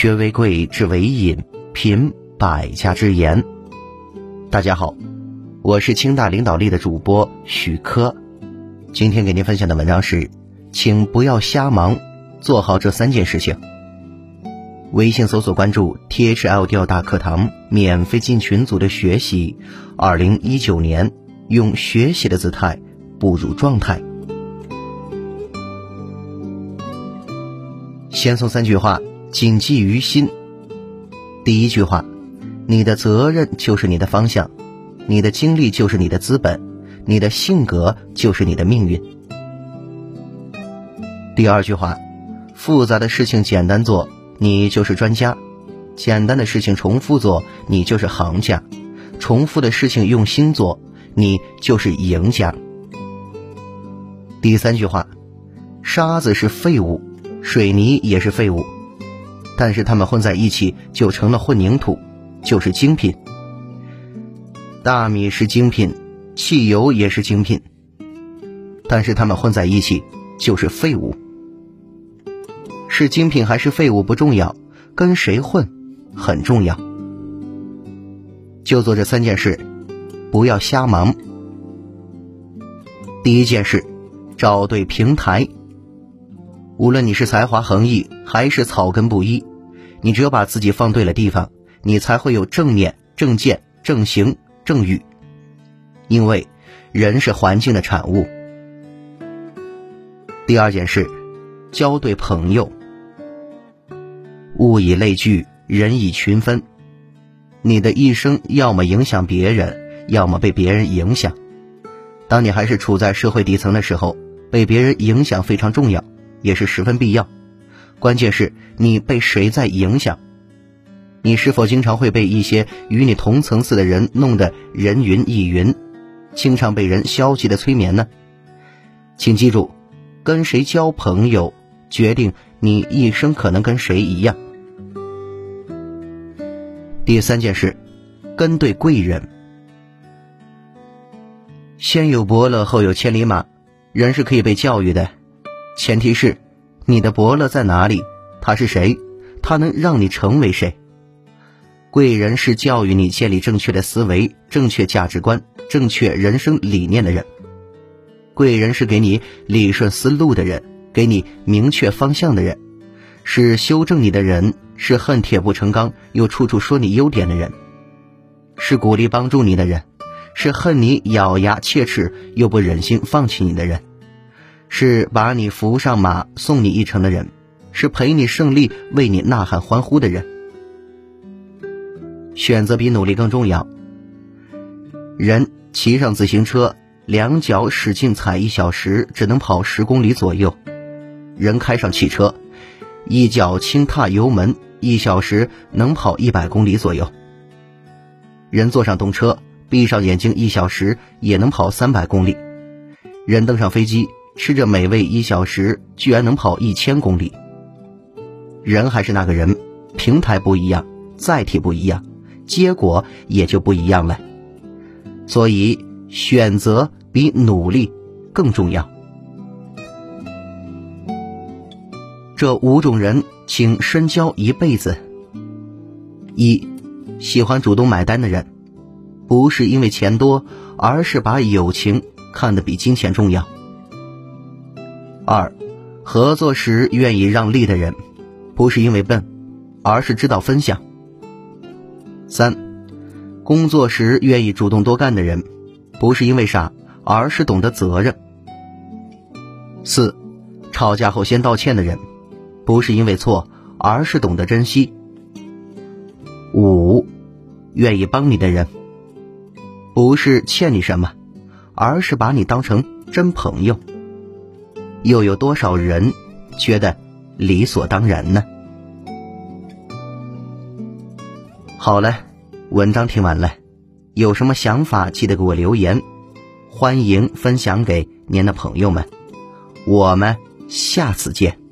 学为贵，知为引，品百家之言。大家好，我是清大领导力的主播许科。今天给您分享的文章是，请不要瞎忙，做好这三件事情。微信搜索关注 T H L 调大课堂，免费进群组的学习。二零一九年，用学习的姿态步入状态。先送三句话，谨记于心。第一句话，你的责任就是你的方向，你的经历就是你的资本，你的性格就是你的命运。第二句话，复杂的事情简单做，你就是专家；简单的事情重复做，你就是行家；重复的事情用心做，你就是赢家。第三句话，沙子是废物。水泥也是废物，但是它们混在一起就成了混凝土，就是精品。大米是精品，汽油也是精品，但是它们混在一起就是废物。是精品还是废物不重要，跟谁混很重要。就做这三件事，不要瞎忙。第一件事，找对平台。无论你是才华横溢还是草根不一，你只有把自己放对了地方，你才会有正念、正见、正行、正语。因为人是环境的产物。第二件事，交对朋友。物以类聚，人以群分。你的一生要么影响别人，要么被别人影响。当你还是处在社会底层的时候，被别人影响非常重要。也是十分必要，关键是你被谁在影响？你是否经常会被一些与你同层次的人弄得人云亦云，经常被人消极的催眠呢？请记住，跟谁交朋友，决定你一生可能跟谁一样。第三件事，跟对贵人。先有伯乐，后有千里马，人是可以被教育的。前提是，你的伯乐在哪里？他是谁？他能让你成为谁？贵人是教育你建立正确的思维、正确价值观、正确人生理念的人。贵人是给你理顺思路的人，给你明确方向的人，是修正你的人，是恨铁不成钢又处处说你优点的人，是鼓励帮助你的人，是恨你咬牙切齿又不忍心放弃你的人。是把你扶上马送你一程的人，是陪你胜利为你呐喊欢呼的人。选择比努力更重要。人骑上自行车，两脚使劲踩一小时，只能跑十公里左右；人开上汽车，一脚轻踏油门，一小时能跑一百公里左右；人坐上动车，闭上眼睛一小时也能跑三百公里；人登上飞机。吃着美味一小时，居然能跑一千公里。人还是那个人，平台不一样，载体不一样，结果也就不一样了。所以，选择比努力更重要。这五种人，请深交一辈子。一，喜欢主动买单的人，不是因为钱多，而是把友情看得比金钱重要。二，合作时愿意让利的人，不是因为笨，而是知道分享。三，工作时愿意主动多干的人，不是因为傻，而是懂得责任。四，吵架后先道歉的人，不是因为错，而是懂得珍惜。五，愿意帮你的人，不是欠你什么，而是把你当成真朋友。又有多少人觉得理所当然呢？好了，文章听完了，有什么想法记得给我留言，欢迎分享给您的朋友们，我们下次见。